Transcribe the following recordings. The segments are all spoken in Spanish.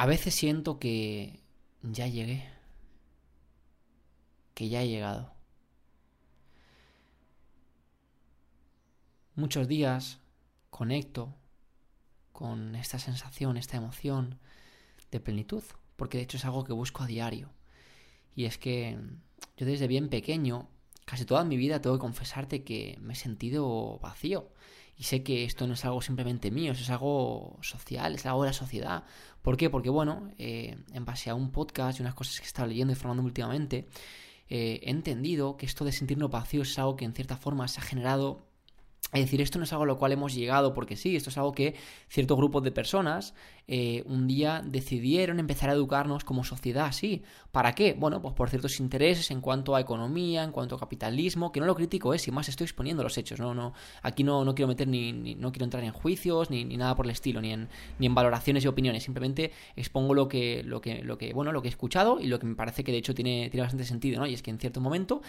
a veces siento que ya llegué, que ya he llegado. Muchos días conecto con esta sensación, esta emoción de plenitud, porque de hecho es algo que busco a diario. Y es que yo desde bien pequeño, casi toda mi vida tengo que confesarte que me he sentido vacío. Y sé que esto no es algo simplemente mío, es algo social, es algo de la sociedad. ¿Por qué? Porque, bueno, eh, en base a un podcast y unas cosas que he estado leyendo y formando últimamente, eh, he entendido que esto de sentirnos vacíos es algo que en cierta forma se ha generado es decir, esto no es algo a lo cual hemos llegado porque sí, esto es algo que ciertos grupos de personas eh, un día decidieron empezar a educarnos como sociedad así. ¿Para qué? Bueno, pues por ciertos intereses en cuanto a economía, en cuanto a capitalismo, que no lo critico, es, ¿eh? si más estoy exponiendo los hechos, no, no, aquí no, no quiero meter ni, no quiero entrar en juicios, ni, nada por el estilo, ni en, ni en valoraciones y opiniones, simplemente expongo lo que, lo que, lo que, bueno, lo que he escuchado y lo que me parece que de hecho tiene, tiene bastante sentido, ¿no? Y es que en cierto momento,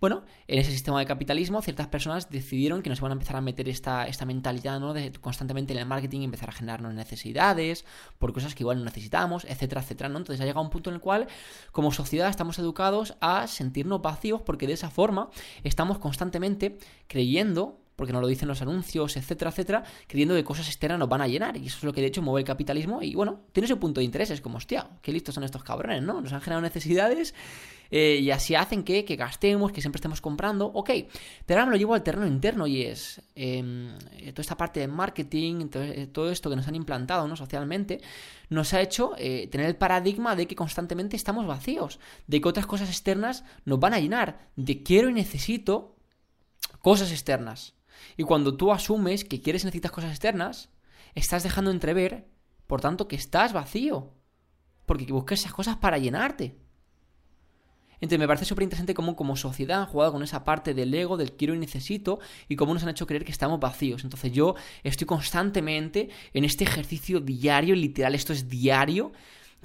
bueno, en ese sistema de capitalismo, ciertas personas decidieron que nos van a empezar a meter esta, esta mentalidad, ¿no? De constantemente en el marketing empezar a generarnos necesidades, por cosas que igual no necesitamos, etcétera, etcétera, ¿no? Entonces ha llegado un punto en el cual, como sociedad, estamos educados a sentirnos vacíos porque de esa forma estamos constantemente creyendo porque nos lo dicen los anuncios, etcétera, etcétera, creyendo que cosas externas nos van a llenar. Y eso es lo que de hecho mueve el capitalismo. Y bueno, tiene ese punto de interés. Es como, hostia, qué listos son estos cabrones, ¿no? Nos han generado necesidades eh, y así hacen que, que, gastemos, que siempre estemos comprando. Ok, pero ahora me lo llevo al terreno interno y es em, toda esta parte de marketing, eh, todo, esto que nos han implantado ¿no? socialmente, nos ha hecho eh, tener el paradigma de que constantemente estamos vacíos, de que otras cosas externas nos van a llenar, de quiero y necesito cosas externas. Y cuando tú asumes que quieres y necesitas cosas externas, estás dejando entrever, por tanto, que estás vacío. Porque buscas esas cosas para llenarte. Entonces me parece súper interesante cómo como sociedad han jugado con esa parte del ego, del quiero y necesito, y cómo nos han hecho creer que estamos vacíos. Entonces yo estoy constantemente en este ejercicio diario, literal, esto es diario,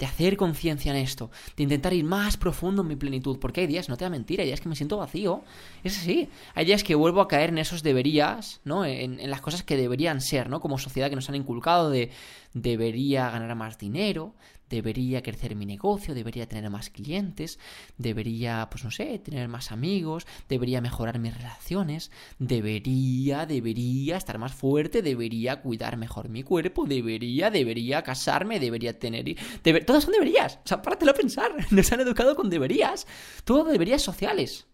de hacer conciencia en esto, de intentar ir más profundo en mi plenitud, porque hay días, no te da mentira, hay días que me siento vacío, es así, hay días que vuelvo a caer en esos deberías, ¿no? En, en las cosas que deberían ser, ¿no? Como sociedad que nos han inculcado de debería ganar más dinero, debería crecer mi negocio, debería tener más clientes, debería, pues no sé, tener más amigos, debería mejorar mis relaciones, debería, debería estar más fuerte, debería cuidar mejor mi cuerpo, debería, debería casarme, debería tener... Debe... Todos son deberías, o sea, páratelo a pensar, nos han educado con deberías, todo deberías sociales.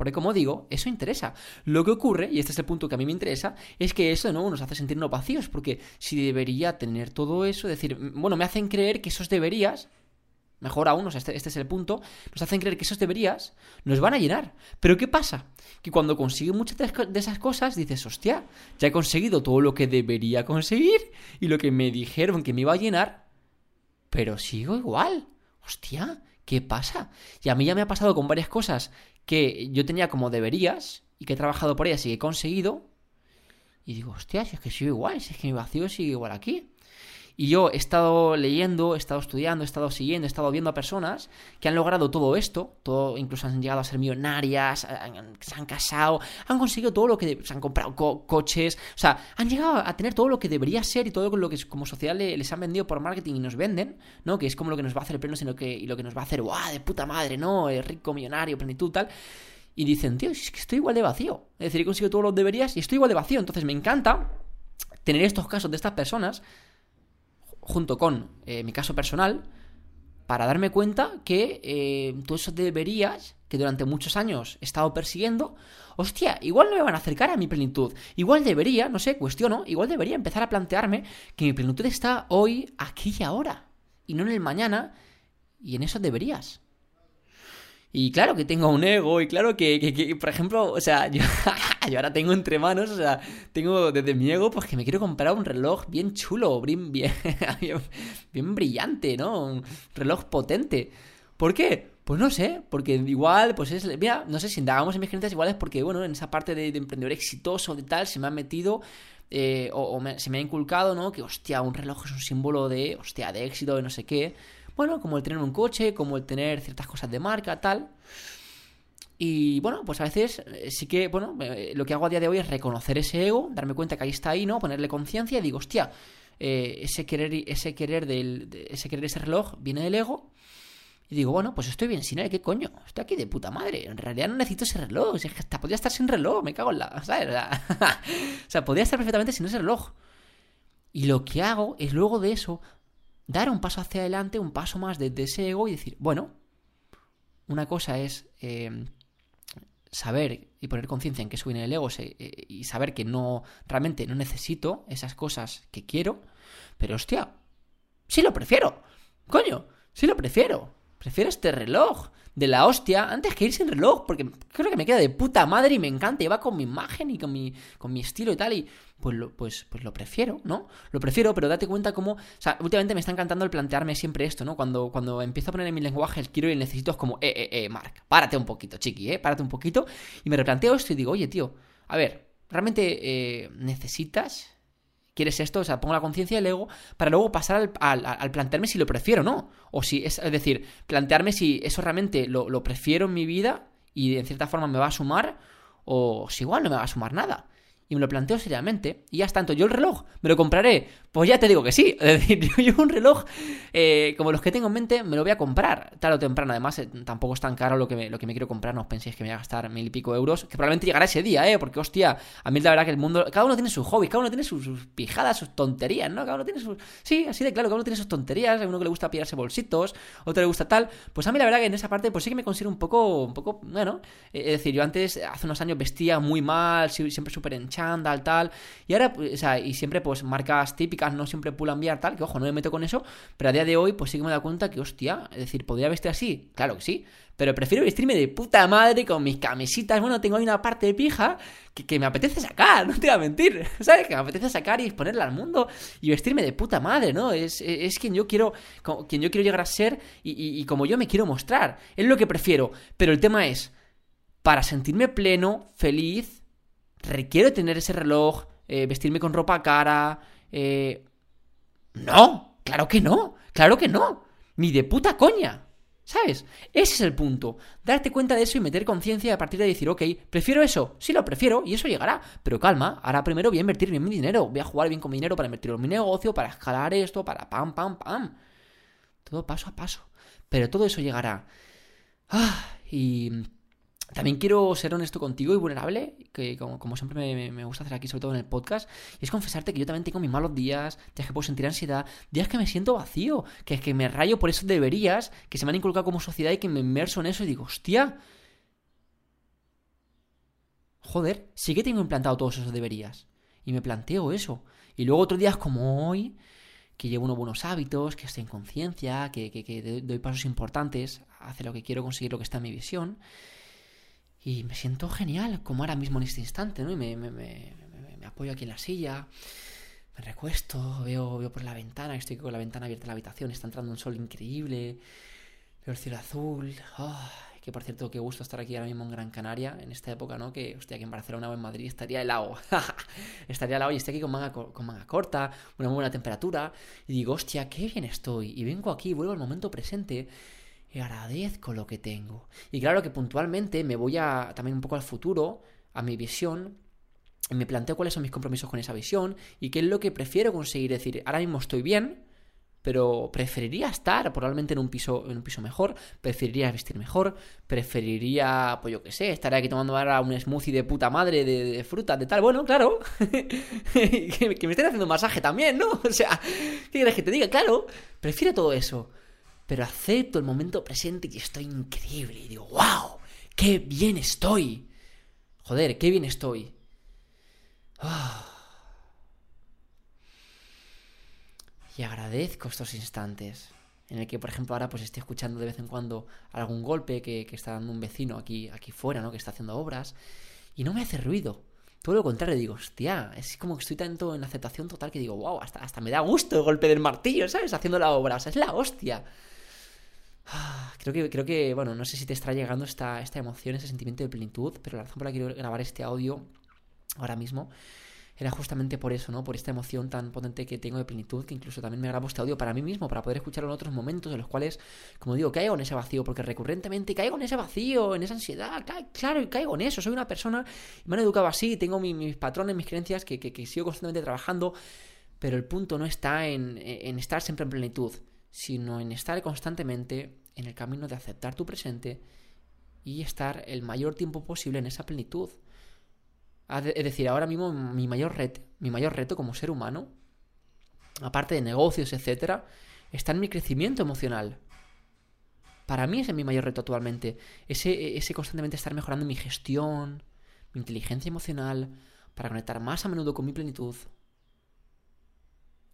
Porque como digo, eso interesa. Lo que ocurre, y este es el punto que a mí me interesa, es que eso no nos hace sentirnos vacíos, porque si debería tener todo eso, decir, bueno, me hacen creer que esos deberías, mejor aún, este, este, es el punto, nos hacen creer que esos deberías nos van a llenar. Pero ¿qué pasa? Que cuando consigo muchas de esas cosas, dices, hostia, ya he conseguido todo lo que debería conseguir y lo que me dijeron que me iba a llenar, pero sigo igual. Hostia, ¿qué pasa? Y a mí ya me ha pasado con varias cosas que yo tenía como deberías y que he trabajado por ellas y que he conseguido. Y digo, hostia, si es que sigo igual, si es que mi vacío sigue igual aquí. Y yo he estado leyendo, he estado estudiando, he estado siguiendo, he estado viendo a personas que han logrado todo esto, todo, incluso han llegado a ser millonarias, se han casado, han conseguido todo lo que se han comprado coches, o sea, han llegado a tener todo lo que debería ser y todo lo que como sociedad les han vendido por marketing y nos venden, ¿no? Que es como lo que nos va a hacer el pleno, sino que y lo que nos va a hacer, ¡guau! de puta madre, ¿no? rico, millonario, plenitud, tal. Y dicen, tío, es que estoy igual de vacío. Es decir, he conseguido todo lo que deberías y estoy igual de vacío. Entonces me encanta tener estos casos de estas personas junto con eh, mi caso personal, para darme cuenta que eh, tú eso deberías, que durante muchos años he estado persiguiendo, hostia, igual no me van a acercar a mi plenitud. Igual debería, no sé, cuestiono, igual debería empezar a plantearme que mi plenitud está hoy, aquí y ahora, y no en el mañana, y en eso deberías. Y claro que tengo un ego, y claro que, por ejemplo, o sea, yo, ahora tengo entre manos, o sea, tengo desde mi ego, pues que me quiero comprar un reloj bien chulo, bien, bien, brillante, ¿no? Un reloj potente. ¿Por qué? Pues no sé, porque igual, pues es, mira, no sé si indagamos en mis creencias, igual es porque, bueno, en esa parte de, emprendedor exitoso, de tal, se me ha metido eh, o, se me ha inculcado, ¿no? Que, hostia, un reloj es un símbolo de, hostia, de éxito, de no sé qué. Bueno, como el tener un coche, como el tener ciertas cosas de marca, tal. Y bueno, pues a veces eh, sí que, bueno, eh, lo que hago a día de hoy es reconocer ese ego, darme cuenta que ahí está ahí, ¿no? Ponerle conciencia y digo, hostia, eh, ese querer, ese querer del, ese querer ese reloj viene del ego. Y digo, bueno, pues estoy bien sin él, ¿qué coño? Estoy aquí de puta madre. En realidad no necesito ese reloj. Es que hasta podría estar sin reloj, me cago en la. ¿Sabes? o sea, podría estar perfectamente sin ese reloj. Y lo que hago es luego de eso dar un paso hacia adelante, un paso más desde ese ego y decir, bueno, una cosa es eh, saber y poner conciencia en que eso viene del ego eh, y saber que no, realmente no necesito esas cosas que quiero, pero hostia, sí lo prefiero, coño, sí lo prefiero, prefiero este reloj, de la hostia antes que ir sin reloj, porque creo que me queda de puta madre y me encanta, y va con mi imagen y con mi, con mi estilo y tal, y pues lo, pues, pues lo prefiero, ¿no? Lo prefiero, pero date cuenta cómo, o sea, últimamente me está encantando el plantearme siempre esto, ¿no? Cuando, cuando empiezo a poner en mi lenguaje el quiero y el necesito es como, eh, eh, eh, Mark, párate un poquito, chiqui, eh, párate un poquito, y me replanteo esto y digo, oye, tío, a ver, ¿realmente eh, necesitas quieres esto, o sea, pongo la conciencia del ego para luego pasar al, plantearme si lo prefiero o no. O si es, es decir, plantearme si eso realmente lo, lo prefiero en mi vida y en cierta forma me va a sumar o si igual no me va a sumar nada y me lo planteo seriamente, y ya está, entonces yo el reloj, ¿me lo compraré? Pues ya te digo que sí, es decir, yo, un reloj eh, como los que tengo en mente me lo voy a comprar tarde o temprano, además eh, tampoco es tan caro lo que, me, lo que me quiero comprar, no os penséis que me voy a gastar mil y pico euros, que probablemente llegará ese día, ¿eh? Porque hostia, a mí la verdad que el mundo, cada uno tiene sus hobbies, cada uno tiene sus, pijadas, sus tonterías, ¿no? Cada uno tiene sus, sí, así de claro, cada uno tiene sus tonterías, a uno que le gusta pillarse bolsitos, otro le gusta tal, pues a mí la verdad que en esa parte pues sí que me considero un poco, un poco, bueno, eh, es decir, yo antes, hace unos años vestía muy mal, siempre súper en tal, y ahora, pues, o sea, y siempre pues marcas típicas, no siempre pull enviar tal, que ojo, no me meto con eso, pero a día de hoy pues sí que me he dado cuenta que, hostia, es decir, ¿podría vestir así? Claro que sí, pero prefiero vestirme de puta madre con mis camisitas, bueno, tengo ahí una parte de pija que, me apetece sacar, no te voy a mentir, ¿sabes? Que me apetece sacar y exponerla al mundo y vestirme de puta madre, ¿no? Es, es, quien yo quiero, quien yo quiero llegar a ser y, y como yo me quiero mostrar, es lo que prefiero, pero el tema es, para sentirme pleno, feliz, requiero tener ese reloj, eh, vestirme con ropa cara. Eh... No, claro que no, claro que no. Ni de puta coña. ¿Sabes? Ese es el punto. Darte cuenta de eso y meter conciencia a partir de decir, ok, prefiero eso, sí lo prefiero y eso llegará. Pero calma, ahora primero voy a invertir bien mi dinero, voy a jugar bien con mi dinero para invertirlo en mi negocio, para escalar esto, para pam, pam, pam. Todo paso a paso. Pero todo eso llegará. Ah, y también quiero ser honesto contigo y vulnerable, que como, siempre me, gusta hacer aquí, sobre todo en el podcast, y es confesarte que yo también tengo mis malos días, días que puedo sentir ansiedad, días que me siento vacío, que es que me rayo por esos deberías, que se me han inculcado como sociedad y que me inmerso en eso y digo, hostia, joder, sí que tengo implantado todos esos deberías. Y me planteo eso. Y luego otros días como hoy, que llevo unos buenos hábitos, que estoy en conciencia, que, que doy pasos importantes hacia lo que quiero conseguir, lo que está en mi visión. Y me siento genial, como ahora mismo en este instante, ¿no? Y me, me, me, me apoyo aquí en la silla, me recuesto, veo, veo por la ventana, estoy con la ventana abierta en la habitación, está entrando un sol increíble, veo el cielo azul, que por cierto, qué gusto estar aquí ahora mismo en Gran Canaria, en esta época, ¿no? Que, hostia, aquí en Barcelona o en Madrid estaría helado, estaría helado y estoy aquí con manga, con manga corta, una muy buena temperatura, y digo, hostia, qué bien estoy, y vengo aquí, vuelvo al momento presente, y agradezco lo que tengo. Y claro que puntualmente me voy a también un poco al futuro, a mi visión, y me planteo cuáles son mis compromisos con esa visión y qué es lo que prefiero conseguir. Es decir, ahora mismo estoy bien, pero preferiría estar probablemente en un piso en un piso mejor, preferiría vestir mejor, preferiría, pues yo qué sé, estar aquí tomando ahora un smoothie de puta madre de, de frutas, de tal, bueno, claro, que, que, me estén haciendo masaje también, ¿no? O sea, ¿qué quieres que te diga? Claro, prefiero todo eso pero acepto el momento presente y estoy increíble. Y digo, wow, qué bien estoy. Joder, qué bien estoy. Y agradezco estos instantes en el que, por ejemplo, ahora pues estoy escuchando de vez en cuando algún golpe que, está dando un vecino aquí, aquí fuera, ¿no? Que está haciendo obras. Y no me hace ruido. Todo lo contrario, digo, hostia, es como que estoy tanto en aceptación total que digo, wow, hasta, hasta me da gusto el golpe del martillo, ¿sabes? Haciendo la obra, o sea, es la hostia. Ah, creo que, creo que, bueno, no sé si te está llegando esta, esta emoción, ese sentimiento de plenitud, pero la razón por la que quiero grabar este audio ahora mismo era justamente por eso, ¿no? Por esta emoción tan potente que tengo de plenitud, que incluso también me grabo este audio para mí mismo, para poder escucharlo en otros momentos en los cuales, como digo, caigo en ese vacío, porque recurrentemente caigo en ese vacío, en esa ansiedad, claro, caigo en eso, soy una persona, me han educado así, tengo mis, patrones, mis creencias que, que, que sigo constantemente trabajando, Pero el punto no está en, en estar siempre en plenitud, sino en estar constantemente en el camino de aceptar tu presente y estar el mayor tiempo posible en esa plenitud. Es decir, ahora mismo mi mayor reto, mi mayor reto como ser humano, aparte de negocios, etcétera, está en mi crecimiento emocional. Para mí ese es mi mayor reto actualmente. Ese, ese constantemente estar mejorando mi gestión, mi inteligencia emocional, para conectar más a menudo con mi plenitud,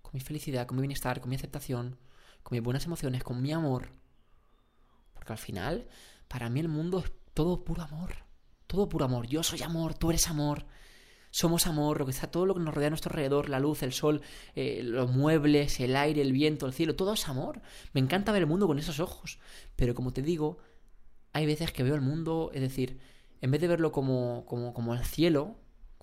con mi felicidad, con mi bienestar, con mi aceptación, con mis buenas emociones, con mi amor. Porque al final, para mí el mundo es todo puro amor. Todo puro amor. Yo soy amor, tú eres amor. Somos amor, lo que está, todo lo que nos rodea a nuestro alrededor, la luz, el sol, eh, los muebles, el aire, el viento, el cielo, todo es amor. Me encanta ver el mundo con esos ojos. Pero como te digo, hay veces que veo el mundo, es decir, en vez de verlo como, como, como el cielo,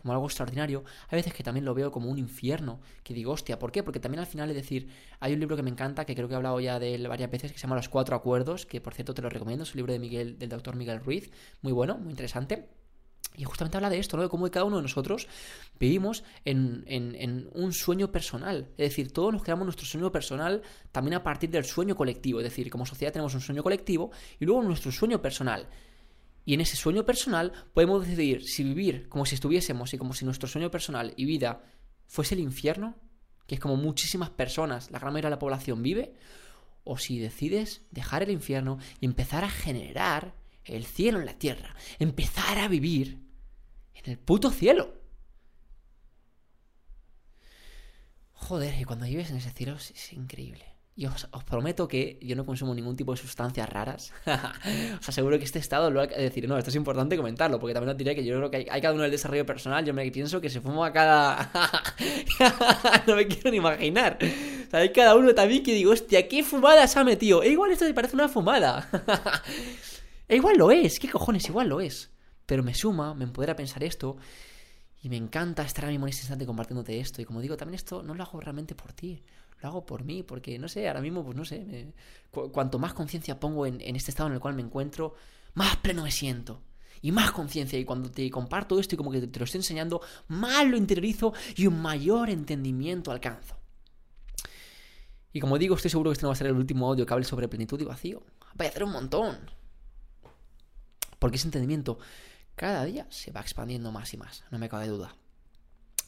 como algo extraordinario, hay veces que también lo veo como un infierno, que digo, hostia, ¿por qué? Porque también al final es decir, hay un libro que me encanta, que creo que he hablado ya de él varias veces, que se llama Los Cuatro Acuerdos, que por cierto te lo recomiendo, es un libro de Miguel, del doctor Miguel Ruiz, muy bueno, muy interesante. Y justamente habla de esto, ¿no? De cómo cada uno de nosotros vivimos en, en, un sueño personal. Es decir, todos nos creamos nuestro sueño personal también a partir del sueño colectivo. Es decir, como sociedad tenemos un sueño colectivo y luego nuestro sueño personal. Y en ese sueño personal podemos decidir si vivir como si estuviésemos y como si nuestro sueño personal y vida fuese el infierno, que es como muchísimas personas, la gran mayoría de la población vive, o si decides dejar el infierno y empezar a generar el cielo en la tierra, empezar a vivir en el puto cielo. Joder, y cuando vives en ese cielo es increíble. Y os, prometo que yo no consumo ningún tipo de sustancias raras. os aseguro que este estado lo hay que decir, no, esto es importante comentarlo, porque también os diré que yo creo que hay, cada uno del desarrollo personal. Yo me pienso que se fuma cada. no me quiero ni imaginar. Hay cada uno también que digo, hostia, ¿qué fumada se ha? E igual esto me parece una fumada. e igual lo es, ¿qué cojones? Igual lo es. Pero me suma, me empodera pensar esto. Y me encanta estar a mismo en este instante compartiéndote esto. Y como digo, también esto no lo hago realmente por ti lo hago por mí, porque no sé, ahora mismo, pues no sé, cuanto más conciencia pongo en, este estado en el cual me encuentro, más pleno me siento. Y más conciencia, y cuando te comparto esto y como que te lo estoy enseñando, más lo interiorizo y un mayor entendimiento alcanzo. Y como digo, estoy seguro que este no va a ser el último audio que hable sobre plenitud y vacío. Voy a hacer un montón. Porque ese entendimiento cada día se va expandiendo más y más, no me cabe duda.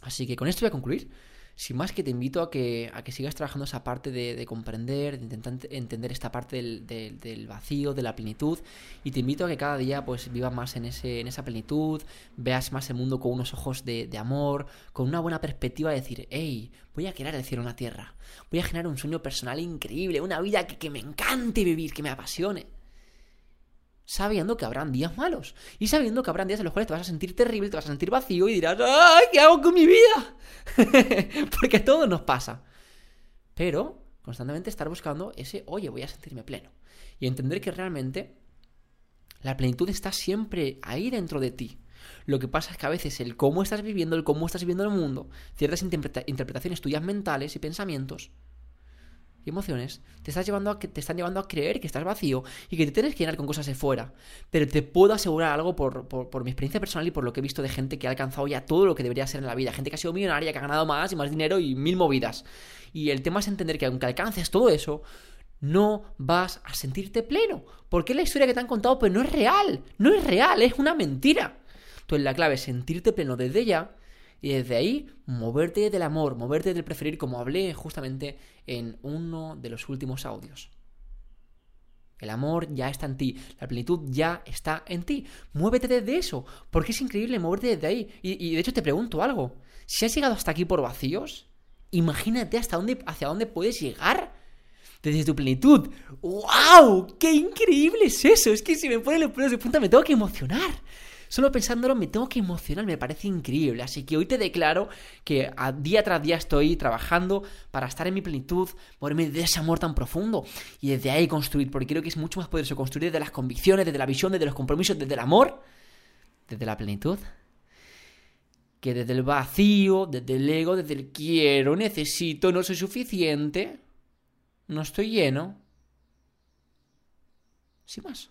Así que con esto voy a concluir sin más que te invito a que, a que sigas trabajando esa parte de, comprender, de intentar entender esta parte del, vacío, de la plenitud, y te invito a que cada día pues vivas más en, ese, en esa plenitud, veas más el mundo con unos ojos de, amor, con una buena perspectiva de decir, hey, voy a crear el cielo en la tierra, voy a generar un sueño personal increíble, una vida que, que me encante vivir, que me apasione sabiendo que habrán días malos y sabiendo que habrán días en los cuales te vas a sentir terrible, te vas a sentir vacío y dirás, ¡ay, qué hago con mi vida! Porque todo nos pasa. Pero constantemente estar buscando ese, oye, voy a sentirme pleno. Y entender que realmente la plenitud está siempre ahí dentro de ti. Lo que pasa es que a veces el cómo estás viviendo, el cómo estás viviendo el mundo, ciertas interpretaciones tuyas mentales y pensamientos, y emociones te, estás llevando a, te están llevando a creer que estás vacío y que te tienes que llenar con cosas de fuera. Pero te puedo asegurar algo por, por, mi experiencia personal y por lo que he visto de gente que ha alcanzado ya todo lo que debería ser en la vida. Gente que ha sido millonaria, que ha ganado más y más dinero y mil movidas. Y el tema es entender que aunque alcances todo eso, no vas a sentirte pleno. Porque la historia que te han contado, pero no es real. No es real, es una mentira. Entonces la clave es sentirte pleno desde ya y desde ahí moverte del amor, moverte del preferir, como hablé justamente en uno de los últimos audios. El amor ya está en ti, la plenitud ya está en ti. Muévete desde eso, porque es increíble moverte desde ahí. Y, de hecho te pregunto algo, si has llegado hasta aquí por vacíos, imagínate hasta dónde, hacia dónde puedes llegar desde tu plenitud. ¡Wow! ¡Qué increíble es eso! Es que si me ponen los pelos de punta me tengo que emocionar. Solo pensándolo me tengo que emocionar, me parece increíble. Así que hoy te declaro que a día tras día estoy trabajando para estar en mi plenitud, moverme de ese amor tan profundo y desde ahí construir, porque creo que es mucho más poderoso construir desde las convicciones, desde la visión, desde los compromisos, desde el amor, desde la plenitud, que desde el vacío, desde el ego, desde el quiero, necesito, no soy suficiente, no estoy lleno. Sin más.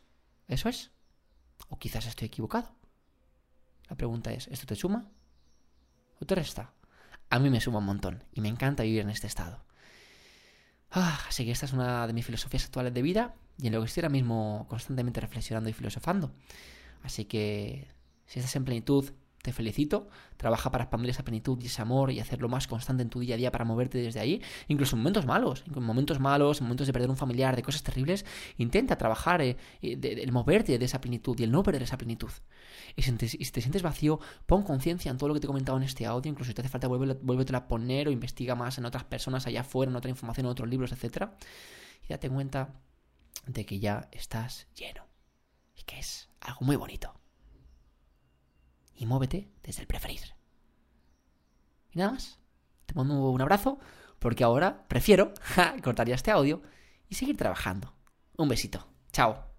Eso es. O quizás estoy equivocado. La pregunta es, ¿esto te suma o te resta? a mí me suma un montón y me encanta vivir en este estado. Ah, así que esta es una de mis filosofías actuales de vida y en lo que estoy ahora mismo constantemente reflexionando y filosofando. Así que si estás en plenitud, te felicito. Trabaja para expandir esa plenitud y ese amor y hacerlo más constante en tu día a día para moverte desde ahí. Incluso en momentos malos, en momentos malos, en momentos de perder un familiar, de cosas terribles, intenta trabajar eh, el moverte de esa plenitud y el no perder esa plenitud. Y si te, sientes vacío, pon conciencia en todo lo que te he comentado en este audio. Incluso si te hace falta, vuélvetelo a poner o investiga más en otras personas allá afuera, en otra información, en otros libros, etc. Y date cuenta de que ya estás lleno. Y que es algo muy bonito y muévete desde el preferir. Y nada más. Te mando un abrazo porque ahora prefiero cortar ya este audio y seguir trabajando. Un besito. Chao.